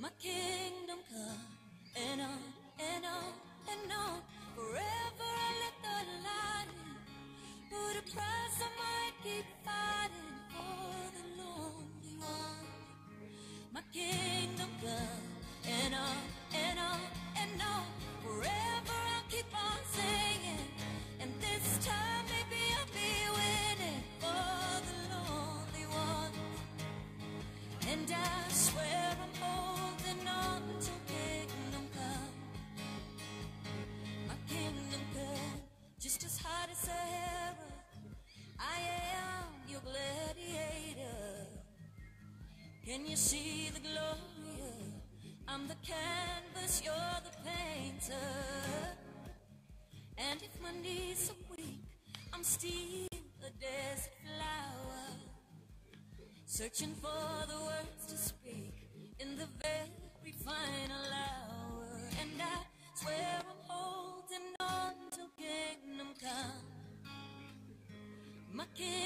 my kingdom come, and on, and on, and on, forever I let the light in, for the price I might keep fighting for the lonely one. My kingdom come, and on. Can you see the glory? I'm the canvas, you're the painter. And if my knees are weak, I'm still a desert flower. Searching for the words to speak in the very final hour. And I swear I'm holding on till kingdom come. My kingdom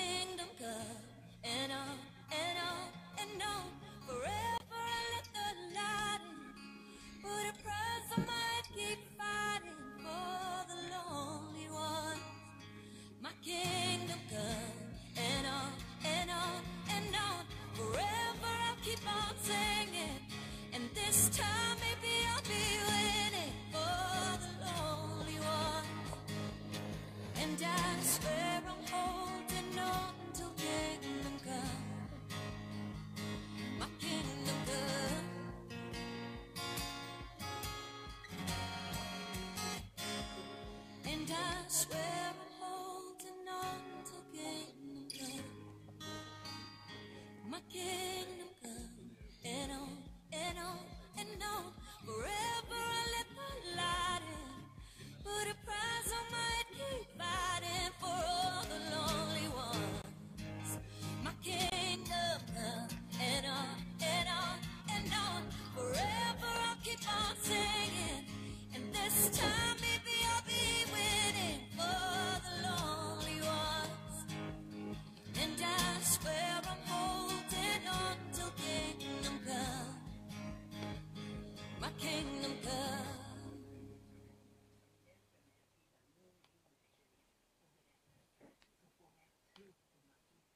And I swear kingdom come.